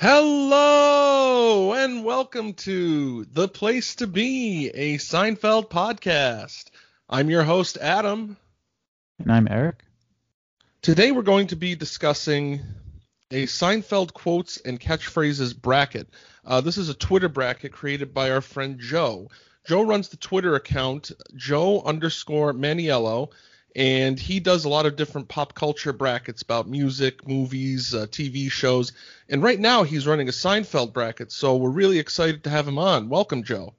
Hello and welcome to The Place to Be, a Seinfeld podcast. I'm your host, Adam. And I'm Eric. Today we're going to be discussing a Seinfeld quotes and catchphrases bracket. Uh, this is a Twitter bracket created by our friend Joe. Joe runs the Twitter account Joe underscore Manniello, and he does a lot of different pop culture brackets about music, movies, uh, TV shows. And right now he's running a Seinfeld bracket, so we're really excited to have him on. Welcome, Joe.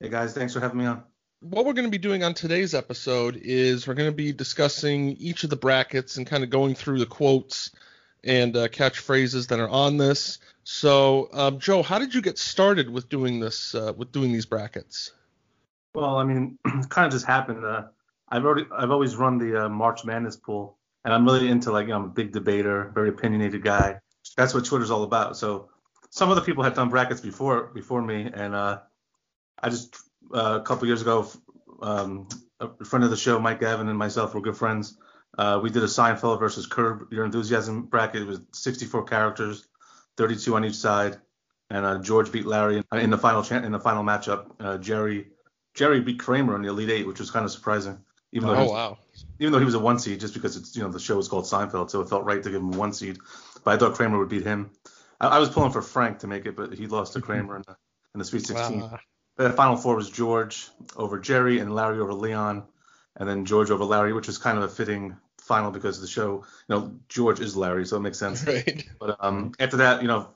Hey guys, thanks for having me on. What we're going to be doing on today's episode is we're going to be discussing each of the brackets and kind of going through the quotes and uh, catchphrases that are on this. So, um, Joe, how did you get started with doing this, uh, with doing these brackets? Well, I mean, it kind of just happened. Uh, I've already I've always run the uh, March Madness pool, and I'm really into like I'm a big debater, very opinionated guy. That's what Twitter's all about. So some other people had done brackets before before me, and uh, I just uh, a couple years ago, um, a friend of the show, Mike Gavin, and myself were good friends. Uh, we did a Seinfeld versus Curb Your Enthusiasm bracket. It was 64 characters, 32 on each side, and uh, George beat Larry in the final cha- in the final matchup. Uh, Jerry Jerry beat Kramer in the Elite Eight, which was kind of surprising. Even though oh, was, wow. Even though he was a one seed, just because it's you know the show was called Seinfeld, so it felt right to give him one seed. But I thought Kramer would beat him. I, I was pulling for Frank to make it, but he lost to Kramer in the in the Sweet 16. Wow. The final four was George over Jerry and Larry over Leon, and then George over Larry, which was kind of a fitting final because the show, you know, George is Larry, so it makes sense. Right. But um, after that, you know,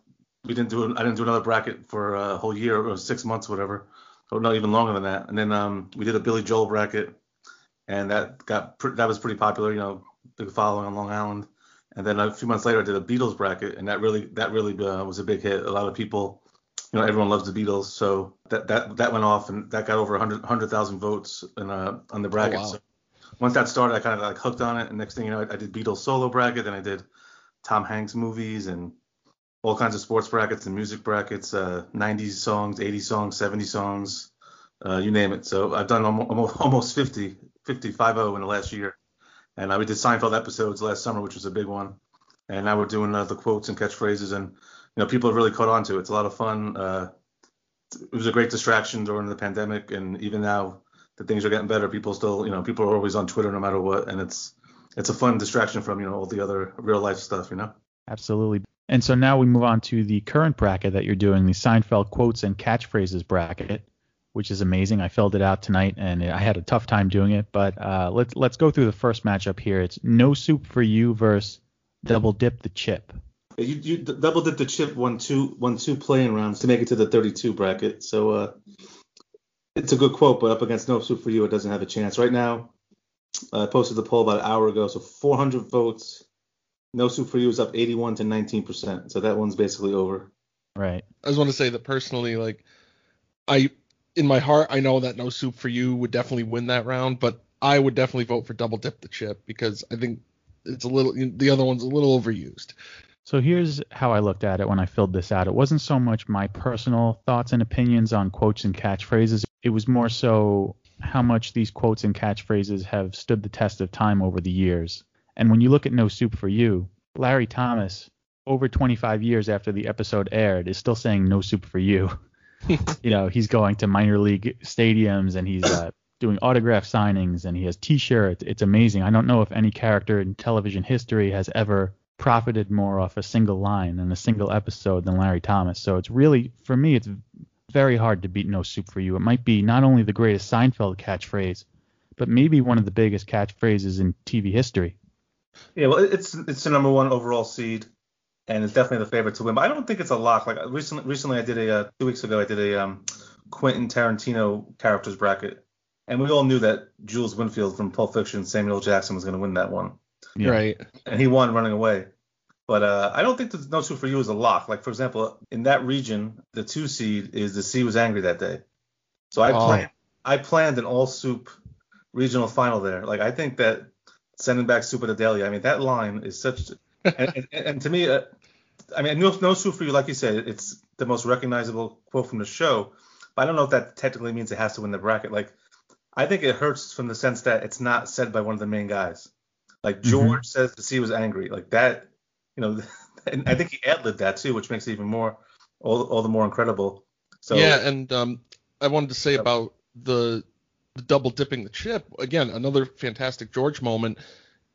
we didn't do I didn't do another bracket for a whole year or six months, whatever, or not even longer than that. And then um, we did a Billy Joel bracket and that got that was pretty popular. You know, big following on Long Island. And then a few months later, I did a Beatles bracket, and that really that really uh, was a big hit. A lot of people, you know, everyone loves the Beatles, so that that that went off, and that got over 100 100,000 votes in, uh, on the bracket. Oh, wow. So once that started, I kind of like hooked on it, and next thing you know, I, I did Beatles solo bracket, then I did Tom Hanks movies and all kinds of sports brackets and music brackets, uh, 90s songs, 80s songs, 70 songs, uh, you name it. So I've done almost, almost 50 50-5-0 in the last year. And uh, we did Seinfeld episodes last summer, which was a big one. And now we're doing uh, the quotes and catchphrases, and you know people have really caught on to it. It's a lot of fun. Uh, it was a great distraction during the pandemic, and even now that things are getting better, people still, you know, people are always on Twitter no matter what, and it's it's a fun distraction from you know all the other real life stuff, you know. Absolutely. And so now we move on to the current bracket that you're doing, the Seinfeld quotes and catchphrases bracket which is amazing. I filled it out tonight, and I had a tough time doing it. But uh, let's let's go through the first matchup here. It's no soup for you versus double dip the chip. You, you double dip the chip won two won two playing rounds to make it to the 32 bracket. So uh, it's a good quote, but up against no soup for you, it doesn't have a chance right now. I posted the poll about an hour ago, so 400 votes. No soup for you is up 81 to 19 percent. So that one's basically over. Right. I just want to say that personally, like I in my heart, I know that No Soup for You would definitely win that round, but I would definitely vote for Double Dip the Chip because I think it's a little the other one's a little overused. So here's how I looked at it when I filled this out. It wasn't so much my personal thoughts and opinions on quotes and catchphrases. It was more so how much these quotes and catchphrases have stood the test of time over the years. And when you look at No Soup for You, Larry Thomas, over 25 years after the episode aired, is still saying No Soup for You. You know, he's going to minor league stadiums and he's uh, doing autograph signings and he has T-shirts. It's amazing. I don't know if any character in television history has ever profited more off a single line and a single episode than Larry Thomas. So it's really, for me, it's very hard to beat No Soup for You. It might be not only the greatest Seinfeld catchphrase, but maybe one of the biggest catchphrases in TV history. Yeah, well, it's it's the number one overall seed and it's definitely the favorite to win. But I don't think it's a lock. Like recently, recently I did a uh, two weeks ago I did a um, Quentin Tarantino characters bracket, and we all knew that Jules Winfield from Pulp Fiction, Samuel Jackson was going to win that one. Yeah. Right. And he won running away. But uh, I don't think the No Soup for You is a lock. Like for example, in that region, the two seed is the sea was angry that day. So I oh. planned I planned an all soup regional final there. Like I think that sending back soup at the deli. I mean that line is such and, and, and, to me, uh, I mean, no, no soup for you, like you said, it's the most recognizable quote from the show. But I don't know if that technically means it has to win the bracket. Like, I think it hurts from the sense that it's not said by one of the main guys. Like mm-hmm. George mm-hmm. says the sea was angry. Like that, you know, and I think he ad libbed that too, which makes it even more all all the more incredible. So yeah, and um, I wanted to say about the, the double dipping the chip again, another fantastic George moment,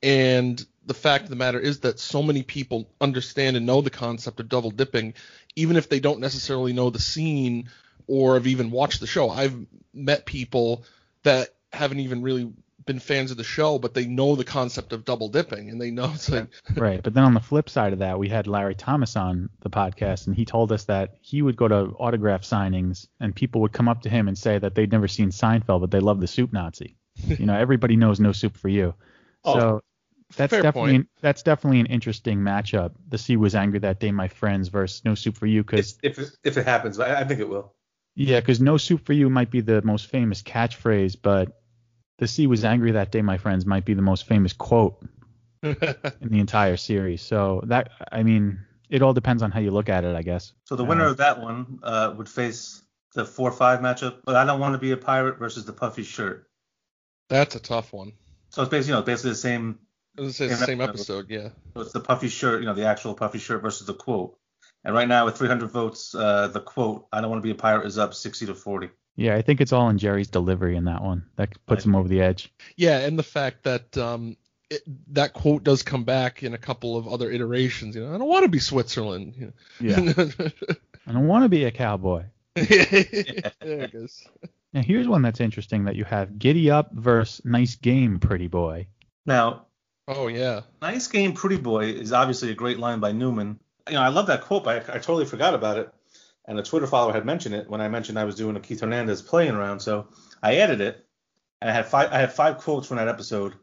and the fact of the matter is that so many people understand and know the concept of double dipping, even if they don't necessarily know the scene or have even watched the show. I've met people that haven't even really been fans of the show, but they know the concept of double dipping and they know it's like right. But then on the flip side of that, we had Larry Thomas on the podcast, and he told us that he would go to autograph signings, and people would come up to him and say that they'd never seen Seinfeld, but they love the Soup Nazi. you know, everybody knows No Soup for You. Oh, so that's fair definitely point. that's definitely an interesting matchup. The Sea was angry that day, my friends, versus No Soup for You, because if if, if it happens, I, I think it will. yeah, because No Soup for You might be the most famous catchphrase, but the sea was angry that day, my friends, might be the most famous quote in the entire series. So that, I mean, it all depends on how you look at it, I guess. So the winner of that one uh, would face the four five matchup. But I don't want to be a pirate versus the puffy shirt. that's a tough one. So it's basically you know basically the same. It was the Same same episode. episode, yeah. So it's the puffy shirt, you know, the actual puffy shirt versus the quote. And right now with 300 votes, uh, the quote "I don't want to be a pirate" is up 60 to 40. Yeah, I think it's all in Jerry's delivery in that one. That puts him over the edge. Yeah, and the fact that um, it, that quote does come back in a couple of other iterations. You know, I don't want to be Switzerland. You Yeah. I don't want to be a cowboy. there it goes. Now here's one that's interesting that you have Giddy Up versus Nice Game, Pretty Boy. Now, Oh yeah. nice game, pretty boy is obviously a great line by Newman. You know, I love that quote, but I, I totally forgot about it. And a Twitter follower had mentioned it when I mentioned I was doing a Keith Hernandez playing around. So I added it, and I had five. I had five quotes from that episode,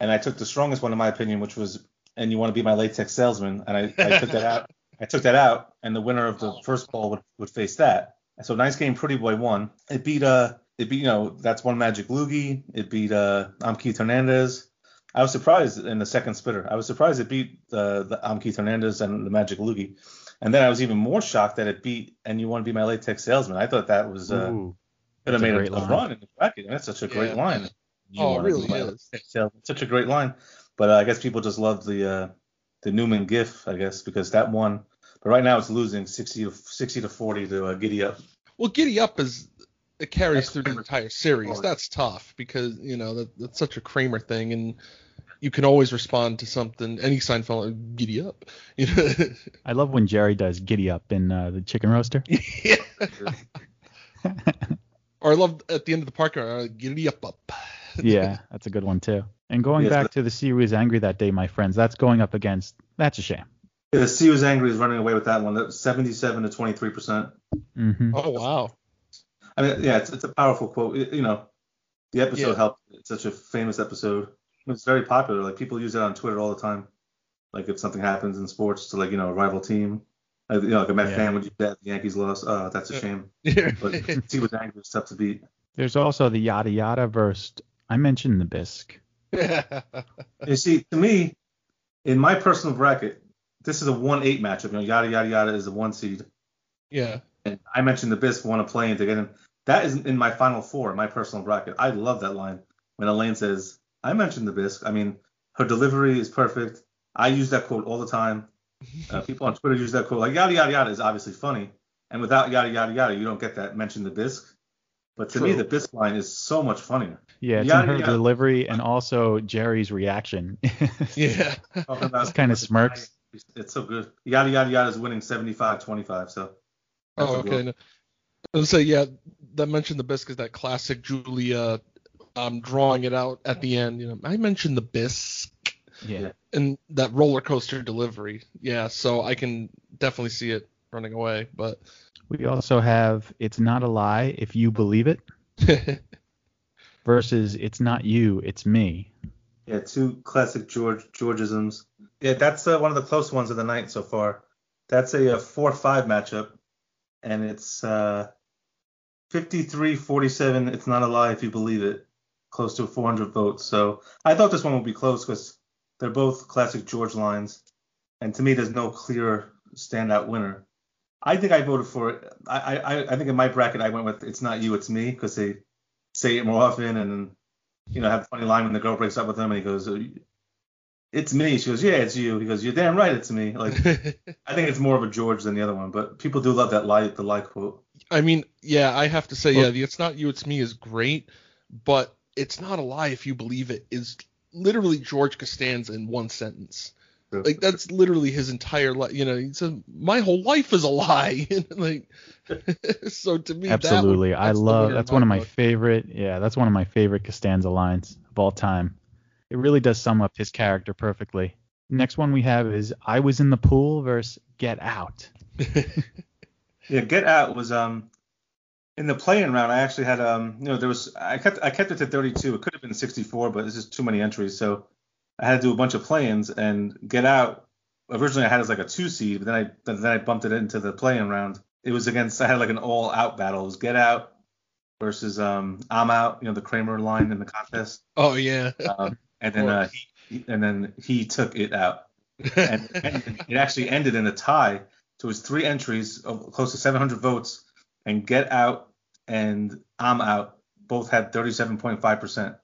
and I took the strongest one in my opinion, which was "And you want to be my latex salesman," and I, I took that out. I took that out, and the winner of the first ball would, would face that. So nice game, pretty boy won. It beat uh, it beat you know that's one magic loogie. It beat uh, I'm Keith Hernandez. I was surprised in the second spitter. I was surprised it beat uh, the I'm Keith Hernandez and the magic loogie. And then I was even more shocked that it beat and you want to be my latex salesman. I thought that was uh, Ooh, could have made a, great a line. run in the bracket. That's such a great line. You Oh, it wanna be really is. Such a great line. But uh, I guess people just love the uh, the Newman gif, I guess, because that won. But right now it's losing 60 to 60 to 40 to uh, Giddy Up. Well, Giddy Up is it carries That's through the entire series. That's tough because you know that, that's such a Kramer thing, and you can always respond to something. Any Seinfeld, Giddy Up. You know? I love when Jerry does Giddy Up in uh, the chicken roaster. yeah. Or I love at the end of the park, uh, Giddy Up Up. yeah, that's a good one too. And going Yes, back but- to the Sea was angry that day, my friends. That's going up against. That's a shame. The Sea was angry is running away with that one. That was 77 to 23 percent. hmm Oh wow. I mean, yeah, it's, it's a powerful quote. It- you know, the episode Yeah. helped. It's such a famous episode. It's very popular. Like people use it on Twitter all the time. Like if something happens in sports to like you know a rival team, like, you know like a Met Yeah. fan would use that. The Yankees lost. Oh, that's a shame. Yeah. But he was angry. It's tough to beat. There's also the yada yada versus. I mentioned the bisque. You see, to me, in my personal bracket, this is a one-eight matchup. You know, yada yada yada is a one seed, yeah. and I mentioned the Bisque want to play in to get him. That is in my final four, in my personal bracket. I love that line when Elaine says, "I mentioned the Bisque." I mean, her delivery is perfect. I use that quote all the time. Uh, people on Twitter use that quote. Like yada yada yada is obviously funny, and without yada yada yada, you don't get that mention the Bisque. But to me, the Bisque line is so much funnier. Yeah, it's Yada in her yada. delivery and also Jerry's reaction. Yeah. Talking about Just kinda smirks. It's so good. Yada yada yada is winning 75-25. So. that's Oh, okay. No. I was say yeah. That mentioned the bisque is that classic Julia um drawing it out at the end. You know, I mentioned the bisque yeah. and that roller coaster delivery. Yeah, so I can definitely see it running away, but We also have It's Not a Lie If You Believe It versus It's Not You, It's Me. Yeah, two classic George Georgisms. Yeah, that's uh, one of the close ones of the night so far. That's a, uh four-five matchup, and it's uh, 53-47. It's not a lie if you believe it. Close to 400 votes. So I thought this one would be close because they're both classic George lines, and to me, there's no clear standout winner. I think I voted for it. I I, I think in my bracket I went with "It's not you, it's me" because they say it more often, and you know have a funny line when the girl breaks up with him and he goes, "Uh, it's me. She goes, yeah, it's you. He goes, you're damn right, it's me. Like, I think it's more of a George than the other one, but people do love that lie, the lie quote. I mean, yeah, I have to say, yeah, the "It's not you, it's me" is great, but it's not a lie if you believe it. Is literally George Costanza in one sentence. Like that's literally his entire life. You know, he said, "My whole life is a lie." like, so to me, that's absolutely, would, I love. That's one of my book. favorite. Yeah, that's one of my favorite Costanza lines of all time. It really does sum up his character perfectly. Next one we have is "I was in the pool" versus "Get Out." yeah, "Get Out" was um in the playing round. I actually had um you know there was I kept I kept it to 32. It could have been 64, but this is too many entries, so I had to do a bunch of play-ins and get out. Originally, I had it as like a two seed, but then I then I bumped it into the play-in round. It was against I had like an all-out battle. It was get out versus um I'm out. You know the Kramer line in the contest. Oh yeah. um, and then uh, he and then he took it out. and, and it actually ended in a tie. So it was three entries of close to 700 votes, and Get Out and I'm Out both had 37.5 percent.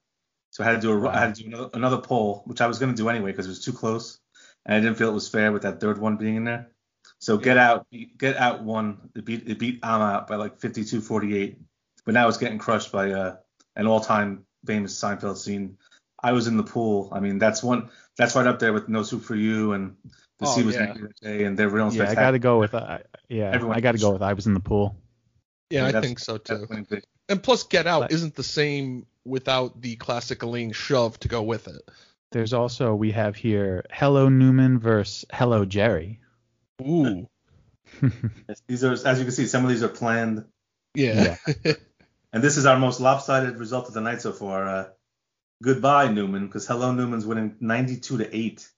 So I had to do a, I had to do another, another poll, which I was going to do anyway because it was too close, and I didn't feel it was fair with that third one being in there. So yeah. Get Out, Get Out won. It beat it beat I'm Out by like 52-48, but now it's getting crushed by uh, an all-time famous Seinfeld scene. I was in the pool. I mean, that's one. That's right up there with No Soup for You and The oh, Sea Was yeah. Day and they're real. Yeah, I got to go with. Uh, yeah, Everyone I got to go with I was in the pool. Yeah, I think so too. And plus, Get Out like, isn't the same without the classic Elaine shove to go with it. There's also we have here Hello Newman versus Hello Jerry. Ooh. these are as you can see, some of these are planned. Yeah. yeah. and this is our most lopsided result of the night so far. Uh, goodbye Newman, because Hello Newman's winning 92 to eight.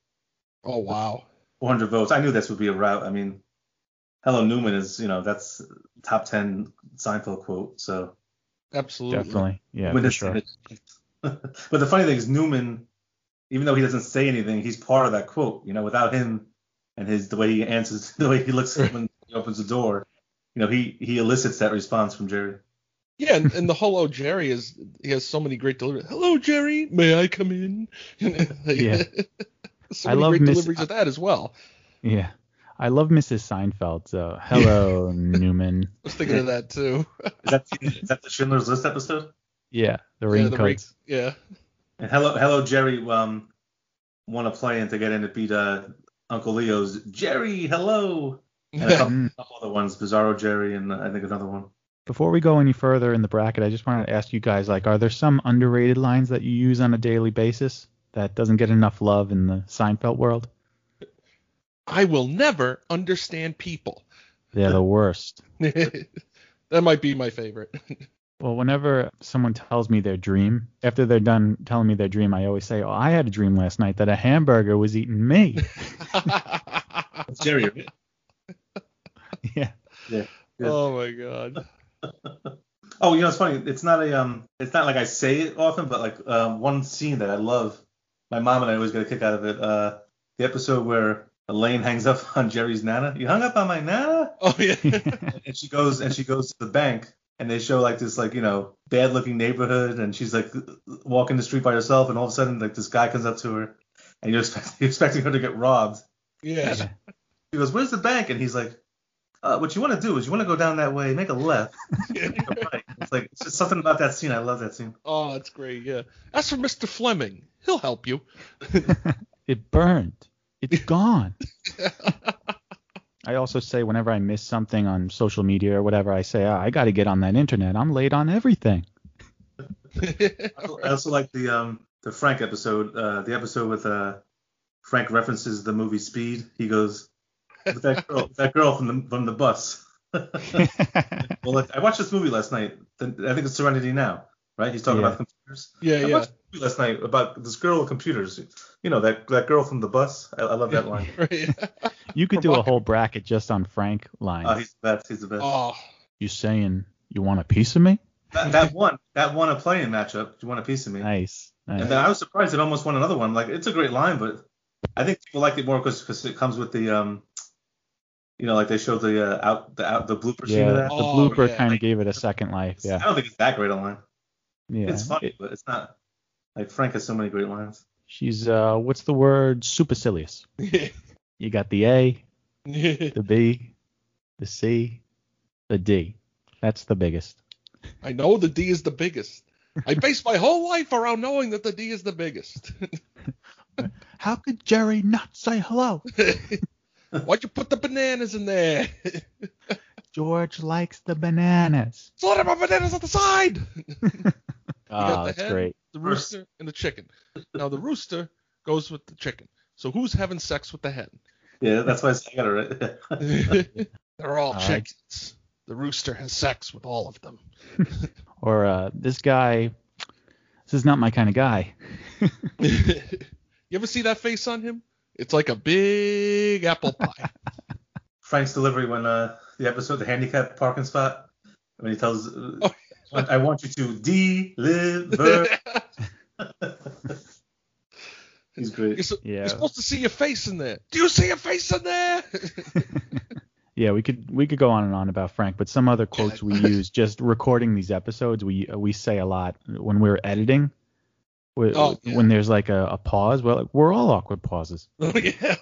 Oh wow. 400 votes. I knew this would be a route. I mean, Hello Newman is, you know, that's top 10 Seinfeld quote. So Absolutely. Definitely. Yeah, for sure. but the funny thing is Newman, even though he doesn't say anything, he's part of that quote. You know, without him and his the way he answers, the way he looks when he opens the door, you know, he he elicits that response from Jerry. Yeah, and, and the hello Jerry is he has so many great deliveries. Hello Jerry, may I come in? yeah. so many I love great Miss, deliveries of that as well. Yeah. I love Mrs. Seinfeld. So hello, Newman. I was thinking of that too. is that is that the Schindler's List episode? Yeah, the raincoats. Yeah, yeah. And hello, hello, Jerry. Um, want to play in to get in to beat uh, Uncle Leo's Jerry. Hello. And a couple, couple other ones, Bizarro Jerry, and uh, I think another one. Before we go any further in the bracket, I just wanted to ask you guys, like, are there some underrated lines that you use on a daily basis that doesn't get enough love in the Seinfeld world? I will never understand people. They're the worst. that might be my favorite. well, whenever someone tells me their dream, after they're done telling me their dream, I always say, "Oh, I had a dream last night that a hamburger was eating me." Jerry. yeah. Yeah. Oh my god. oh, you know it's funny. It's not a um. It's not like I say it often, but like um, one scene that I love. My mom and I always get a kick out of it. Uh, the episode where Elaine hangs up on Jerry's nana. You hung up on my nana? Oh yeah. and she goes and she goes to the bank and they show like this like you know bad looking neighborhood and she's like walking the street by herself and all of a sudden like this guy comes up to her and you're, expect, you're expecting her to get robbed. Yeah. She goes, "Where's the bank?" And he's like, uh, "What you want to do is you want to go down that way, make a left." It's like it's just something about that scene. I love that scene. Oh, that's great. Yeah. As for Mr. Fleming, he'll help you. it burned. It's gone. I also say whenever I miss something on social media or whatever, I say, oh, I got to get on that internet. I'm late on everything. I also like the um the Frank episode, uh, the episode with uh Frank references the movie Speed. He goes, that girl, that girl from the from the bus. well, I watched this movie last night. I think it's Serenity Now, right? He's talking yeah. about computers. Yeah, I yeah. Last night about this girl with computers. You know that that girl from the bus. I, I love that line. you could do a whole bracket just on Frank lines. Oh, he's the best. He's the best. Oh. You saying you want a piece of me? That, that one, that one a playing matchup. You want a piece of me? Nice. nice. And then I was surprised it almost won another one. Like it's a great line, but I think people liked it more because it comes with the um, you know, like they showed the uh, out the out the blooper yeah, scene of that. The oh, blooper yeah. kind of gave it a second life. Yeah. I don't think it's that great a line. Yeah. It's funny, it, but it's not. Like Frank has so many great lines. She's uh, what's the word? Supercilious. You got the A, the B, the C, the D. That's the biggest. I know the D is the biggest. I base my whole life around knowing that the D is the biggest. How could Jerry not say hello? Why'd you put the bananas in there? George likes the bananas. Slow down my bananas on the side. Oh, the that's hen, great. The rooster and the chicken. Now the rooster goes with the chicken. So who's having sex with the hen? Yeah, that's why I got it right. They're all Uh, chickens. The rooster has sex with all of them. Or uh, this guy. This is not my kind of guy. you ever see that face on him? It's like a big apple pie. Frank's delivery when uh the episode the handicap parking spot when he tells uh, I want you to deliver. He's great. You're, so- Yeah. you're supposed to see your face in there. Do you see your face in there? Yeah, we could we could go on and on about Frank, but some other quotes we use just recording these episodes. We we say a lot when we're editing. When, Oh, yeah. when there's like a, a pause, well, we're all awkward pauses. oh yeah.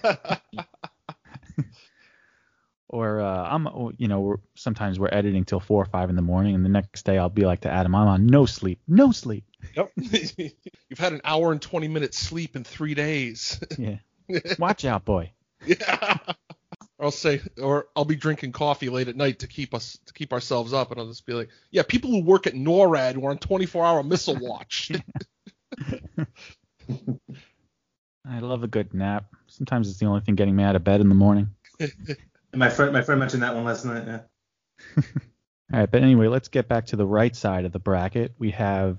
Or uh, I'm, you know, we're, sometimes we're editing till four or five in the morning, and the next day I'll be like to Adam, I'm on no sleep, no sleep. Yep. You've had an hour and 20 minutes sleep in three days. Yeah, watch out, boy. yeah. I'll say, or I'll be drinking coffee late at night to keep us to keep ourselves up, and I'll just be like, yeah, people who work at NORAD who are on 24-hour missile watch. I love a good nap. Sometimes it's the only thing getting me out of bed in the morning. And my friend my friend mentioned that one last night. Yeah. All right, but anyway, let's get back to the right side of the bracket. We have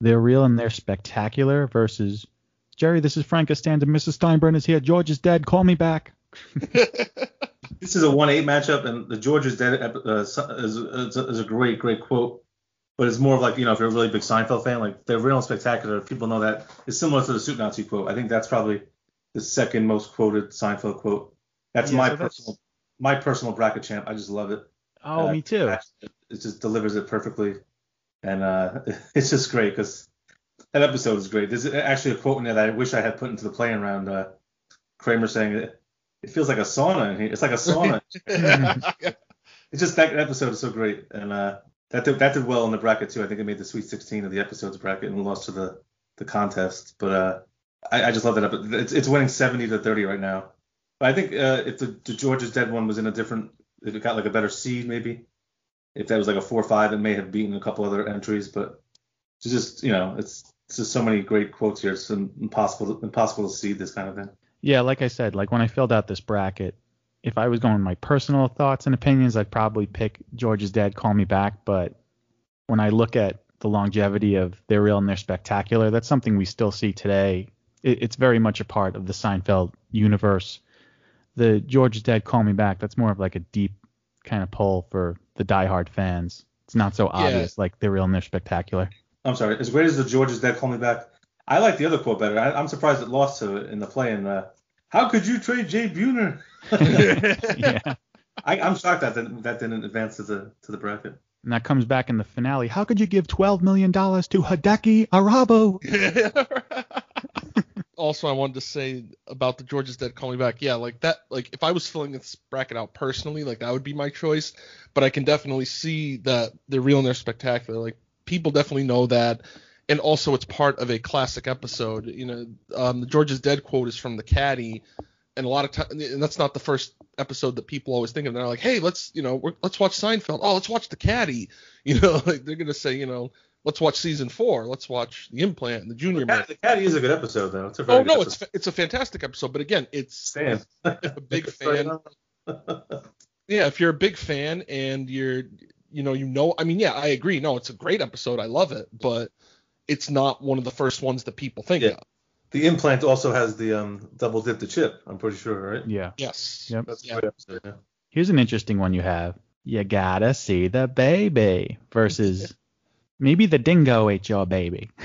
they're real and they're spectacular versus Jerry. This is Frank Costanza. Mrs. Steinbrenner is here. George is dead. Call me back. This is a one eight matchup, and the George is dead uh, is, is, is a great great quote. But it's more of like you know if you're a really big Seinfeld fan, like they're real and spectacular. People know that it's similar to the Soup Nazi quote. I think that's probably the second most quoted Seinfeld quote. That's Yeah, my that's- personal my personal bracket champ. I just love it. Oh, Uh, me too. It just delivers it perfectly, and uh, it's just great because that episode is great. There's actually a quote in there that I wish I had put into the playing round. Uh, Kramer saying it, it feels like a sauna in here. It's like a sauna. it's just that episode is so great, and uh, that did, that did well in the bracket too. I think it made the Sweet 16 of the episodes bracket and lost to the the contest. But uh, I, I just love that episode. It's, it's winning 70 to 30 right now. I think uh, if the, the George is Dead one was in a different, if it got like a better seed maybe, if that was like a four or five, it may have beaten a couple other entries. But it's just you know, it's it's just so many great quotes here. It's impossible impossible to seed this kind of thing. Yeah, like I said, like when I filled out this bracket, if I was going my personal thoughts and opinions, I'd probably pick George's is dead. Call me back. But when I look at the longevity of they're real and they're spectacular, that's something we still see today. It, it's very much a part of the Seinfeld universe. The George is dead. Call me back. That's more of like a deep kind of pull for the diehard fans. It's not so obvious like they're real and they're spectacular. I'm sorry. As great as the George is Dead, call me back. I like the other quote better. I, I'm surprised it lost to in the play. And uh, how could you trade Jay Buhner? yeah. I, I'm shocked that didn't, that didn't advance to the to the bracket. And that comes back in the finale. How could you give $12 million to Hideki Irabu? also, I wanted to say about the George's Dead Call Me Back. Yeah, like that. Like if I was filling this bracket out personally, like that would be my choice. But I can definitely see that they're real and they're spectacular. Like people definitely know that, and also it's part of a classic episode. You know, um, the George's Dead quote is from the Caddy, and a lot of time, and that's not the first episode that people always think of. They're like, hey, let's you know, let's watch Seinfeld. Oh, let's watch the Caddy. You know, like they're gonna say, you know. Let's watch season four. Let's watch the implant and the junior The man. The Caddy is a good episode though. It's a very Oh good no, it's episode. fa- it's a fantastic episode. But again, it's Stan. a big fan. Yeah, if you're a big fan and you're, you know, you know, I mean, yeah, I agree. No, it's a great episode. I love it, but it's not one of the first ones that people think Yeah. of. the implant also has the um double dip the chip. I'm pretty sure, right? Yeah. Yes. Yep. That's a Yeah. great episode. Yeah. Here's an interesting one you have. You gotta see the baby versus maybe the dingo ate your baby.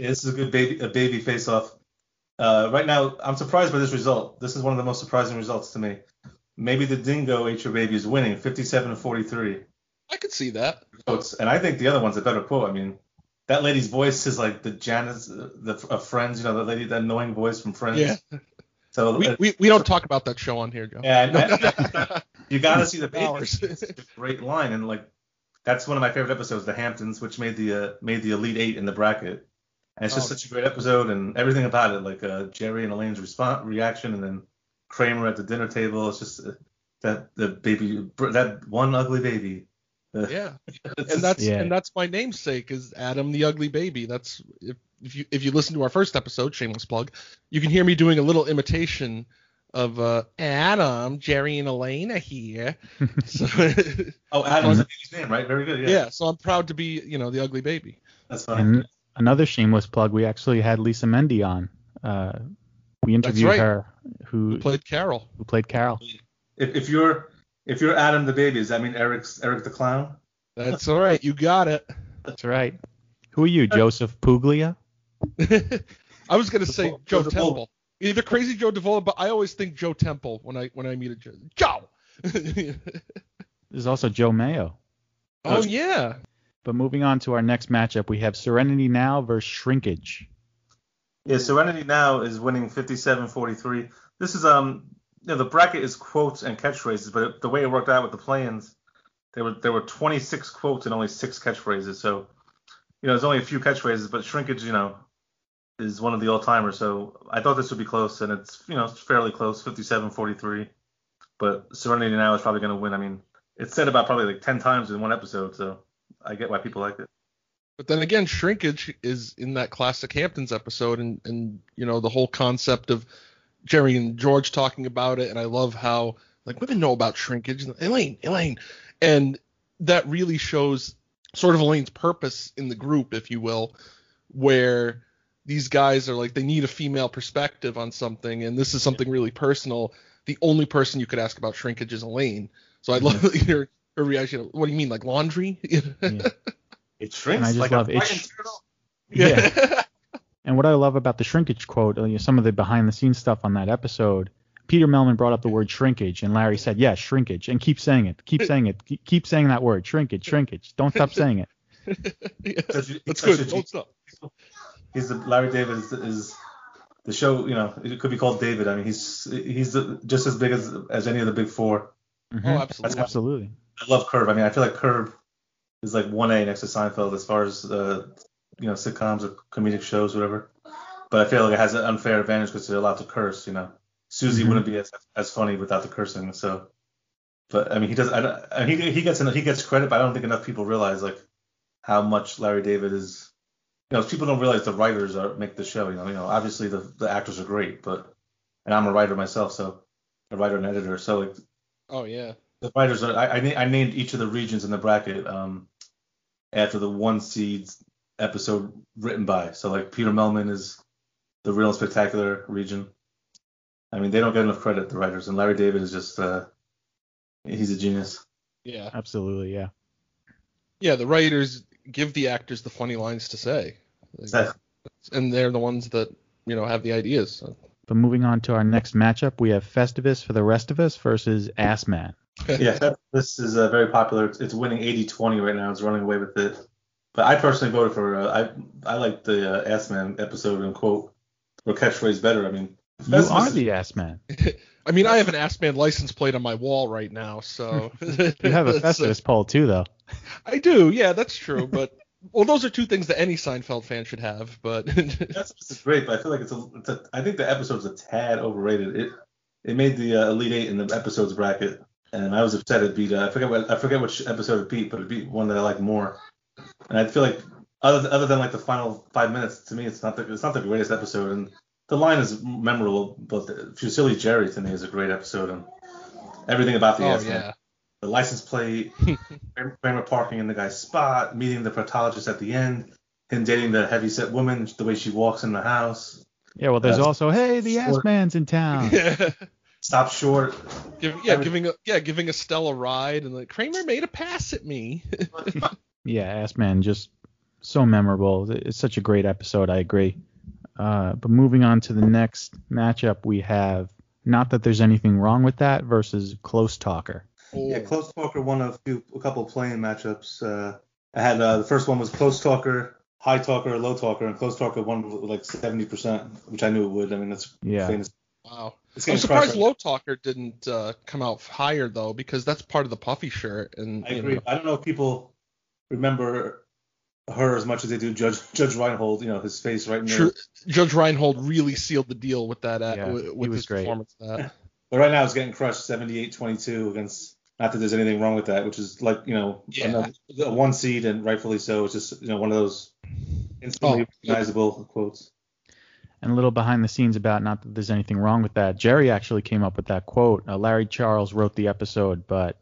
Yeah, this is a good baby a baby face off. Uh, right now, I'm surprised by this result. This is one of the most surprising results to me. Maybe the dingo ate your baby is winning, 57 to 43 I could see that. votes, and I think the other one's a better quote. I mean, that lady's voice is like the Janice the of Friends, you know, the lady, that annoying voice from Friends. Yeah. So We, uh, we, we don't talk about that show on here, Joe. yeah, I- I- you gotta see the baby. Hours. It's a great line, and like that's one of my favorite episodes, the Hamptons, which made the uh, made the Elite Eight in the bracket. And it's just Oh. such a great episode, and everything about it, like uh, Jerry and Elaine's response reaction, and then Kramer at the dinner table. It's just uh, that the baby, that one ugly baby. Yeah. and that's Yeah. and that's my namesake is Adam the ugly baby. That's if, if you if you listen to our first episode, shameless plug, you can hear me doing a little imitation of uh, Adam, Jerry, and Elaine are here. so, oh, Adam's the baby's name, right? Very good. Yeah, yeah, so I'm proud to be you know the ugly baby. that's funny. And another shameless plug, we actually had Lisa Mende on. Uh, we interviewed right. her, who Who played Carol? who played Carol. if, if you're if you're Adam the baby, does that mean Eric's Eric the clown? That's all right. You got it. That's right. Who are you, Joseph Puglia? I was gonna say Joe Joe Davola. Temple, either crazy Joe Davola, but I always think Joe Temple when I when I meet a Joe. Joe. There's also Joe Mayo. oh yeah. But moving on to our next matchup, we have Serenity Now versus Shrinkage. Yeah, Serenity now is winning 57-43. This is um, you know, the bracket is quotes and catchphrases, but the way it worked out with the play-ins, there were there were 26 quotes and only six catchphrases. So, you know, there's only a few catchphrases, but Shrinkage, you know, is one of the all-timers. So I thought this would be close, and it's you know it's fairly close, 57-43. But Serenity now is probably going to win. I mean, it's said about probably like 10 times in one episode, so I get why people like it. But then again, shrinkage is in that classic Hamptons episode, and and you know the whole concept of Jerry and George talking about it, and I love how like women know about shrinkage. Elaine, Elaine, and that really shows sort of Elaine's purpose in the group, if you will, where these guys are like they need a female perspective on something, and this is something really personal. The only person you could ask about shrinkage is Elaine. So I love your her reaction. What do you mean, like laundry? Yeah. It shrinks And I just like love a it. frightened turtle. Yeah. And what I love about the shrinkage quote, uh, you know, some of the behind the scenes stuff on that episode, Peter Mehlman brought up the word shrinkage, and Larry said, "Yes, shrinkage," and keep saying it, keep saying it, keep- keep saying that word, shrinkage, shrinkage. Don't stop saying it. Yeah, Such That's good. Don't stop. He's the Larry David is, is the show. You know, it could be called David. I mean, he's he's the, just as big as as any of the big four. Mhm. Oh, absolutely. Absolutely. I love Curb. I mean, I feel like Curb is like one A next to Seinfeld as far as uh, you know sitcoms or comedic shows, whatever. But I feel like it has an unfair advantage because they're allowed to curse. You know, Susie Mhm. wouldn't be as as funny without the cursing. So, but I mean, he does. I, don't- and he he gets he gets credit, but I don't think enough people realize like how much Larry David is. You know, people don't realize the writers are make the show. You know, you know, obviously the the actors are great, but and I'm a writer myself, so a writer and editor. So like Oh yeah. the writers are, I, I, I named each of the regions in the bracket um, after the one seeds episode written by. So like Peter Mehlman is the real and spectacular region. I mean, they don't get enough credit, the writers, and Larry David is just uh, he's a genius. Yeah. Absolutely. Yeah. Yeah. The writers give the actors the funny lines to say, Like, Exactly. and they're the ones that you know have the ideas. So. But moving on to our next matchup, we have Festivus for the rest of us versus Ass Man. yeah, that- this is uh, very popular. It's, it's winning 80-20 right now. It's running away with it. But I personally voted for uh, I I like the uh, Ass Man episode and quote or catchphrase better. I mean, You are is- the Ass Man. I mean, I have an Ass Man license plate on my wall right now, so You have a uh, Festivus pole too, though. I do. Yeah, that's true. But well, those are two things that any Seinfeld fan should have. But That's great, but I feel like it's a, it's a. I think the episode's a tad overrated. It it made the uh, Elite Eight in the episodes bracket, and I was upset it beat. Uh, I forget what I forget which episode it beat, but it beat one that I like more. And I feel like other other than like the final five minutes, to me, it's not the it's not the greatest episode. And the line is memorable, but Fusilli Jerry to me is a great episode, and everything about the oh yeah, the license plate, Kramer parking in the guy's spot, meeting the proctologist at the end, him dating the heavyset woman, the way she walks in the house. Yeah. Well, there's Uh, also, hey, the Ass Man's in town. yeah. Stop short. Give, yeah, Every- giving a yeah, giving Estelle a ride, and like Kramer made a pass at me. Yeah, Ass Man, just so memorable. It's such a great episode. I agree. Uh, but moving on to the next matchup, we have not that there's anything wrong with that versus Close Talker. Yeah, Close Talker won a few, a couple playing matchups. Uh, I had uh, the first one was Close Talker high talker, low talker, and close talker won with like 70%, which I knew it would. I mean, that's Yeah. famous. Wow. It's I'm getting surprised crushed. Low Talker didn't uh, come out higher though, because that's part of the puffy shirt. And I agree. know, I don't know if people remember her as much as they do Judge Judge Reinhold. You know, his face right in there. Judge Reinhold really sealed the deal with that uh, Yeah, with, he with was his great. performance. That. But right now it's getting crushed 78-22 against. Not that there's anything wrong with that, which is like you know Yeah. another, one seed and rightfully so. It's just you know one of those instantly Oh. recognizable quotes. And a little behind the scenes about not that there's anything wrong with that. Jerry actually came up with that quote. Uh, Larry Charles wrote the episode, but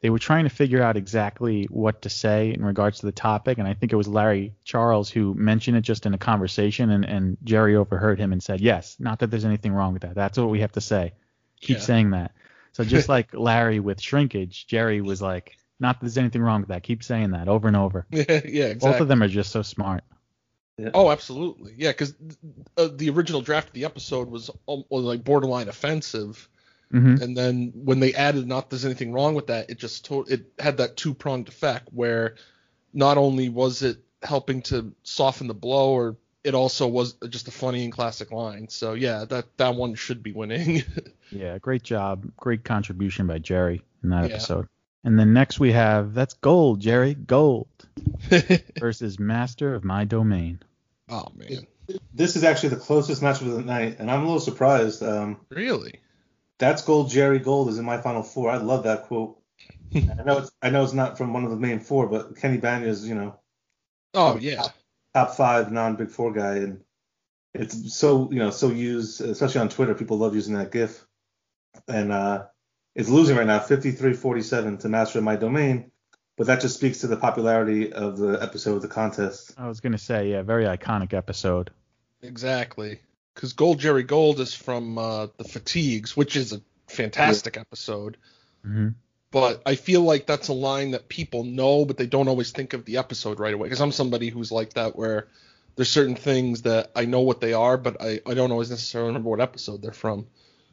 they were trying to figure out exactly what to say in regards to the topic. And I think it was Larry Charles who mentioned it just in a conversation, and, and Jerry overheard him and said, Yes, not that there's anything wrong with that. That's what we have to say. Keep Yeah. saying that. So just like Larry with shrinkage, Jerry was like, Not that there's anything wrong with that. Keep saying that over and over. Yeah, yeah, exactly. Both of them are just so smart. Oh, absolutely. Yeah, because uh, the original draft of the episode was, al- was like borderline offensive, hmm and then when they added "not there's anything wrong with that," it just to- it had that two pronged effect where not only was it helping to soften the blow, or it also was just a funny and classic line. So yeah, that that one should be winning. Yeah, great job. Great contribution by Jerry in that Yeah. episode. And then next we have that's gold, Jerry, gold versus Master of My Domain. oh man, This is actually the closest match of the night, and I'm a little surprised. Um, really? That's gold. Jerry Gold is in my final four. I love that quote. I know it's I know it's not from one of the main four, but Kenny Bania is you know Oh yeah. Top five non Big Four guy, and it's so you know so used, especially on Twitter. People love using that GIF, and uh, it's losing right now, 53-47 to Master of My Domain. But that just speaks to the popularity of the episode, of the contest. I was gonna say, yeah, very iconic episode. Exactly. Because Gold Jerry Gold is from uh, the Fatigues, which is a fantastic episode. hmm But I feel like that's a line that people know, but they don't always think of the episode right away. Because I'm somebody who's like that, where there's certain things that I know what they are, but I, I don't always necessarily remember what episode they're from.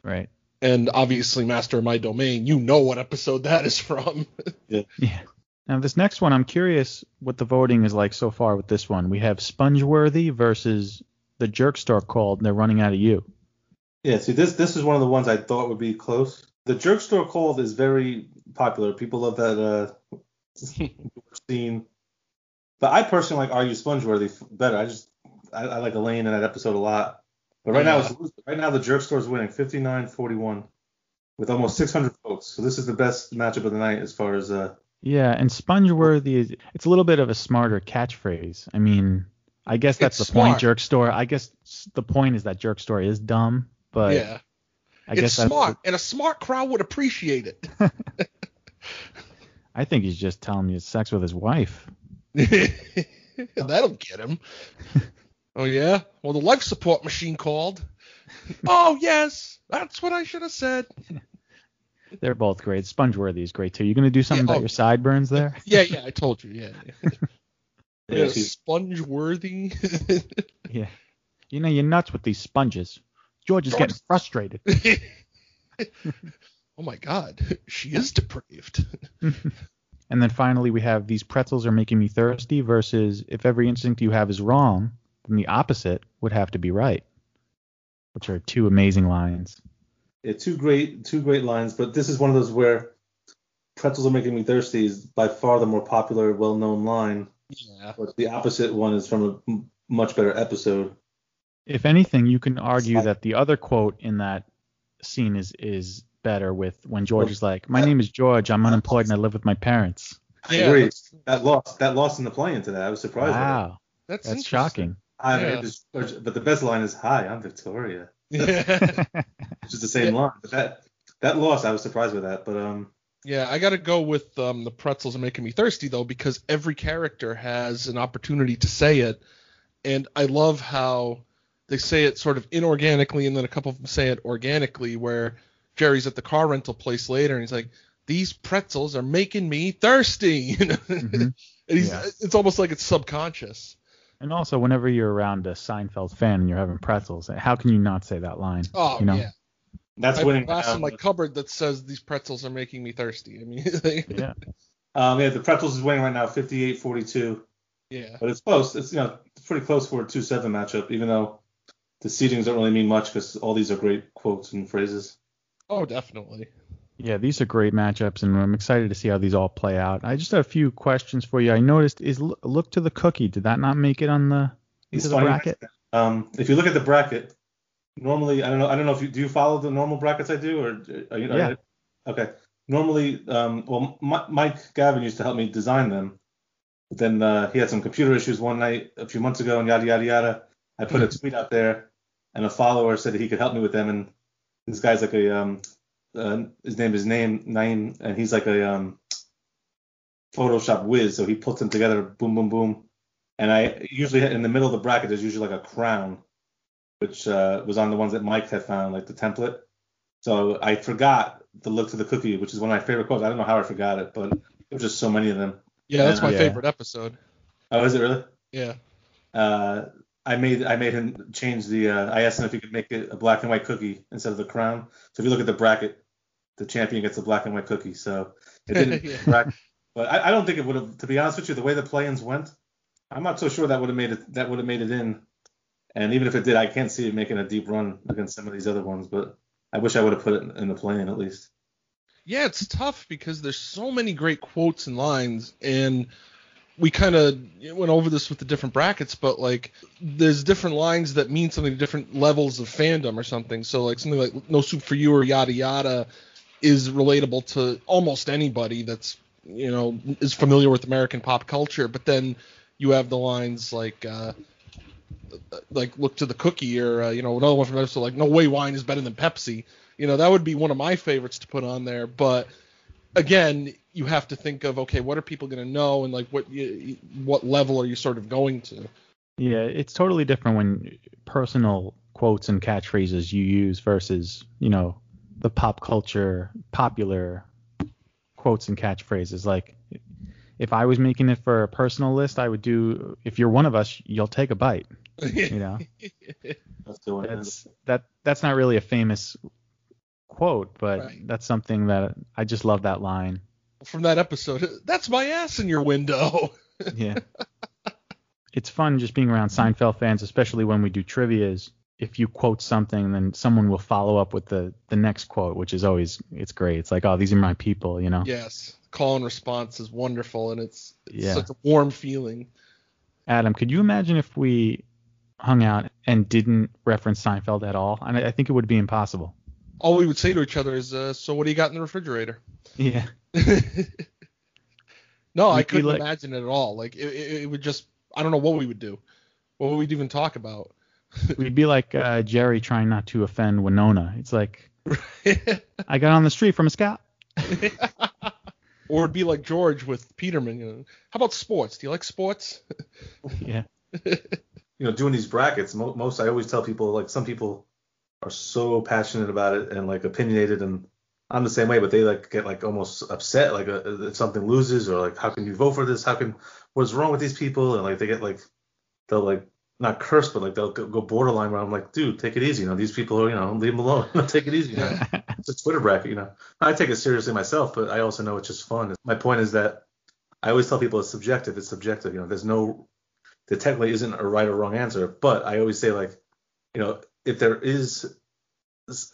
Right. And obviously, Master of My Domain, you know what episode that is from. Yeah. Now this next one, I'm curious what the voting is like so far with this one. We have Spongeworthy versus the Jerk Store called. They're running out of you. Yeah, see, this this is one of the ones I thought would be close. The Jerk Store Cold is very popular. People love that uh, scene. But I personally like Are You Spongeworthy better. I just I, I like Elaine in that episode a lot. But right now it's right now the Jerk Store is winning 59-41 with almost 600 votes. So this is the best matchup of the night as far as uh Yeah, and Spongeworthy is it's a little bit of a smarter catchphrase. I mean, I guess that's It's the point. smart. Jerk Store. I guess the point is that Jerk Store is dumb, but yeah. I it's that's smart, and a smart crowd would appreciate it. I think he's just telling me it's sex with his wife. That'll get him. oh yeah. Well, the life support machine called. oh yes, that's what I should have said. They're both great. Spongeworthy is great too. You gonna do something Yeah, about oh. your sideburns there? Yeah, yeah, I told you. Yeah. Yeah, yeah she- sponge worthy. yeah. You know you're nuts with these sponges. George is getting frustrated. oh my God, she is depraved. And then finally we have these pretzels are making me thirsty versus if every instinct you have is wrong, then the opposite would have to be right. Which are two amazing lines. yeah, two great two great lines, but this is one of those where pretzels are making me thirsty is by far the more popular, well-known line. Yeah. But the opposite one is from a m- much better episode. If anything, you can argue like- that the other quote in that scene is is better with when George is like, "My name is George. I'm unemployed and I live with my parents." I Yeah, agree. that's- That lost that lost in the play into that. I was surprised. by that. Wow, that's That's, that's shocking. Hi, my Yeah. name George, but the best line is "Hi, I'm Victoria," Yeah. which is the same line. But that that lost, I was surprised with that. But um, Yeah, I got to go with um, the pretzels are making me thirsty though because every character has an opportunity to say it, and I love how they say it sort of inorganically, and then a couple of them say it organically. Where Jerry's at the car rental place later, and he's like, "These pretzels are making me thirsty," you know? Mhm. and he's, Yeah. it's almost like it's subconscious. And also, whenever you're around a Seinfeld fan and you're having pretzels, how can you not say that line? Oh you know? yeah, that's I have a glass right in my cupboard that says these pretzels are making me thirsty. I mean, Yeah. Um, yeah, the pretzels is winning right now, 58-42. Yeah. But it's close. It's you know it's pretty close for a two seven matchup, even though the seedings don't really mean much because all these are great quotes and phrases. Oh, definitely. Yeah, these are great matchups, and I'm excited to see how these all play out. I just have a few questions for you. I noticed is look to the cookie. Did that not make it on the It's the bracket? Um, if you look at the bracket, normally I don't know I don't know if you do you follow the normal brackets I do or are you Yeah. okay. Normally, um, well, Mi- Mike Gavin used to help me design them, but then uh, he had some computer issues one night a few months ago and yada yada yada. I put a tweet out there, and a follower said that he could help me with them, and this guy's like a um, uh, his name is name Naim, and he's like a um, Photoshop whiz, so he puts them together, boom boom boom, and I usually in the middle of the bracket there's usually like a crown, which uh, was on the ones that Mike had found, like the template. So I forgot the look to the cookie, which is one of my favorite quotes. I don't know how I forgot it, but there were just so many of them. Yeah, that's my Yeah. favorite episode. Oh, is it really? Yeah. Uh, I made I made him change the. Uh, I asked him if he could make it a black and white cookie instead of the crown. So if you look at the bracket, the champion gets a black and white cookie. So it didn't. Yeah. bracket, but I, I don't think it would have. To be honest with you, the way the play-ins went, I'm not so sure that would have made it. That would have made it in. And even if it did, I can't see it making a deep run against some of these other ones. But I wish I would have put it in the play-in at least. Yeah, it's tough because there's so many great quotes and lines, and we kind of went over this with the different brackets, but like there's different lines that mean something to different levels of fandom or something. So like something like "No soup for you" or "Yada Yada" is relatable to almost anybody that's you know is familiar with American pop culture. But then you have the lines like. Uh, like look to the cookie or uh, you know another one from episode like no way wine is better than Pepsi. You know that would be one of my favorites to put on there. But again, you have to think of okay, what are people going to know and like what you, what level are you sort of going to? Yeah, it's totally different when personal quotes and catchphrases you use versus, you know, the pop culture popular quotes and catchphrases. Like if I was making it for a personal list, I would do if you're one of us, you'll take a bite, you know. That's the. That's that that's not really a famous quote, but Right. that's something that I just love that line. From that episode. That's my ass in your window. Yeah. it's fun just being around Seinfeld fans, especially when we do trivias. If you quote something, then someone will follow up with the the next quote, which is always it's great. It's like, oh, these are my people, you know. yes, call and response is wonderful, and it's, it's Yeah. such a warm feeling. Adam, could you imagine if we hung out and didn't reference Seinfeld at all? And I, I think it would be impossible. All we would say to each other is, uh, "So what do you got in the refrigerator?" Yeah. no, I You'd couldn't like- imagine it at all. Like it, it, it would just, I don't know what we would do. What would we even talk about? We'd be like uh, Jerry trying not to offend Winona. It's like I got on the street from a scout. or it'd be like George with Peterman. You know, how about sports? Do you like sports? Yeah. you know, doing these brackets, mo- most I always tell people like some people are so passionate about it and like opinionated, and I'm the same way, but they like get like almost upset like uh, if something loses or like how can you vote for this? How can what's wrong with these people? And like they get like they'll like not curse, but like they'll go go borderline where I'm like, dude, take it easy. You know, these people are you know leave them alone. take it easy. You know? it's a Twitter bracket, you know. I take it seriously myself, but I also know it's just fun. My point is that I always tell people it's subjective. It's subjective. You know, there's no, there technically isn't a right or wrong answer. But I always say like, you know, if there is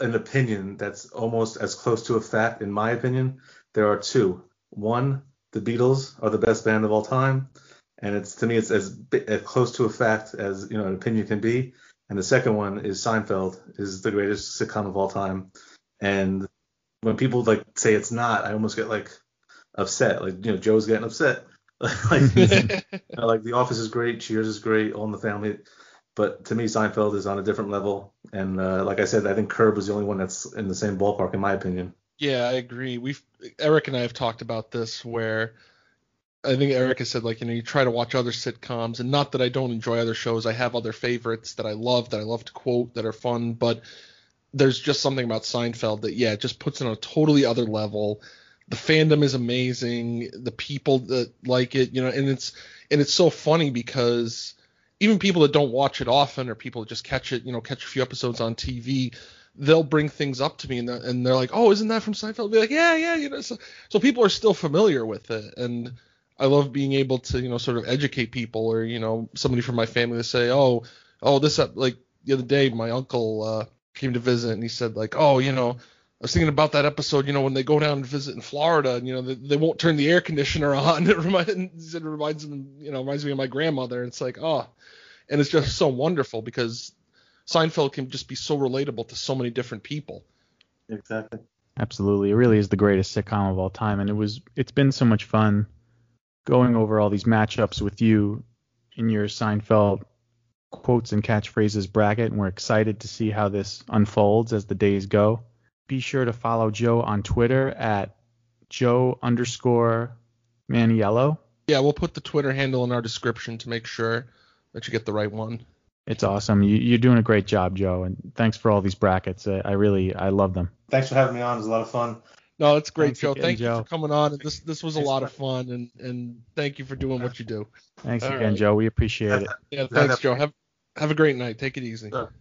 an opinion that's almost as close to a fact, in my opinion, there are two. One, the Beatles are the best band of all time, and it's to me it's as, as close to a fact as you know an opinion can be. And the second one is Seinfeld is the greatest sitcom of all time. And when people like say it's not, I almost get like upset. Like you know, Joe's getting upset. like, you know, like The Office is great, Cheers is great, All in the Family. But to me, Seinfeld is on a different level. And uh, like I said, I think Curb was the only one that's in the same ballpark, in my opinion. Yeah, I agree. We've Eric and I have talked about this where I think Eric has said like you know you try to watch other sitcoms and not that I don't enjoy other shows. I have other favorites that I love that I love to quote that are fun, but there's just something about Seinfeld that yeah, it just puts it on a totally other level. The fandom is amazing. The people that like it, you know, and it's and it's so funny because even people that don't watch it often or people that just catch it, you know, catch a few episodes on TV, they'll bring things up to me and, and they're like, "Oh, isn't that from Seinfeld?" I'll be like, "Yeah, yeah," you know. So, so people are still familiar with it, and I love being able to you know sort of educate people or you know somebody from my family to say oh oh this like the other day my uncle uh, came to visit and he said like oh you know I was thinking about that episode, you know, when they go down and visit in Florida, and you know, they, they won't turn the air conditioner on. It reminds, it reminds them, you know, reminds me of my grandmother. And It's like, oh, and it's just so wonderful because Seinfeld can just be so relatable to so many different people. Exactly. Absolutely, it really is the greatest sitcom of all time, and it was. It's been so much fun going over all these matchups with you in your Seinfeld quotes and catchphrases bracket, and we're excited to see how this unfolds as the days go be sure to follow Joe on Twitter at Joe underscore Manniello. Yeah, we'll put the Twitter handle in our description to make sure that you get the right one. It's awesome. You, are doing a great job, Joe, and thanks for all these brackets. I, I really I love them. Thanks for having me on. It was a lot of fun. No, it's great, thanks Joe. Again, thank Joe. you for coming on. This this was a lot of fun, and and thank you for doing what you do. Thanks all again, right. Joe. We appreciate it. Yeah, thanks, Joe. Have have a great night. Take it easy. Sure.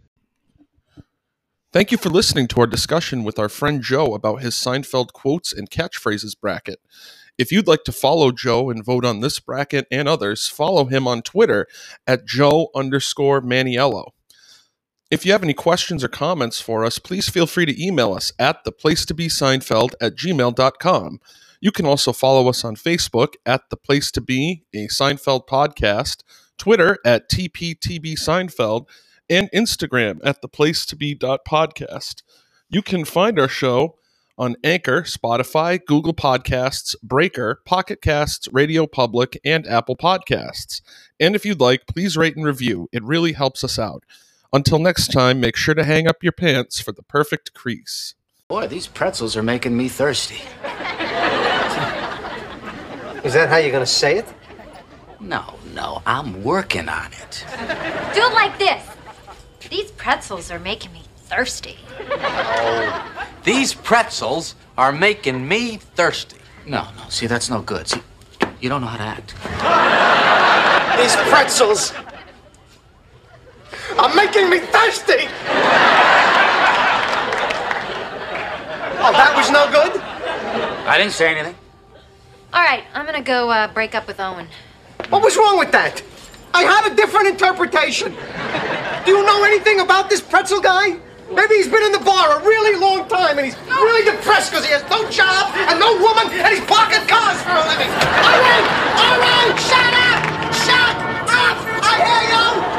Thank you for listening to our discussion with our friend Joe about his Seinfeld quotes and catchphrases bracket. If you'd like to follow Joe and vote on this bracket and others, follow him on Twitter at Joe underscore Manniello. If you have any questions or comments for us, please feel free to email us at theplacetobeseinfeld at gmail.com. You can also follow us on Facebook at The Place to Be, a Seinfeld podcast, Twitter at TPTB Seinfeld, and Instagram at the place to be podcast. You can find our show on Anchor, Spotify, Google Podcasts, Breaker, Pocket Casts, Radio Public, and Apple Podcasts. And if you'd like, please rate and review. It really helps us out. Until next time, make sure to hang up your pants for the perfect crease. Boy, these pretzels are making me thirsty. Is that how you're going to say it? No, no, I'm working on it. Do it like this. These pretzels are making me thirsty. Oh, these pretzels are making me thirsty. No, no, see, that's no good. See, you don't know how to act. These pretzels are making me thirsty! Oh, that was no good? I didn't say anything. All right, I'm gonna go uh, break up with Owen. What was wrong with that? I had a different interpretation. Do you know anything about this pretzel guy? Maybe he's been in the bar a really long time and he's really depressed because he has no job and no woman and he's parking cars for a living. All right, all right, shut up, shut up, I hear you.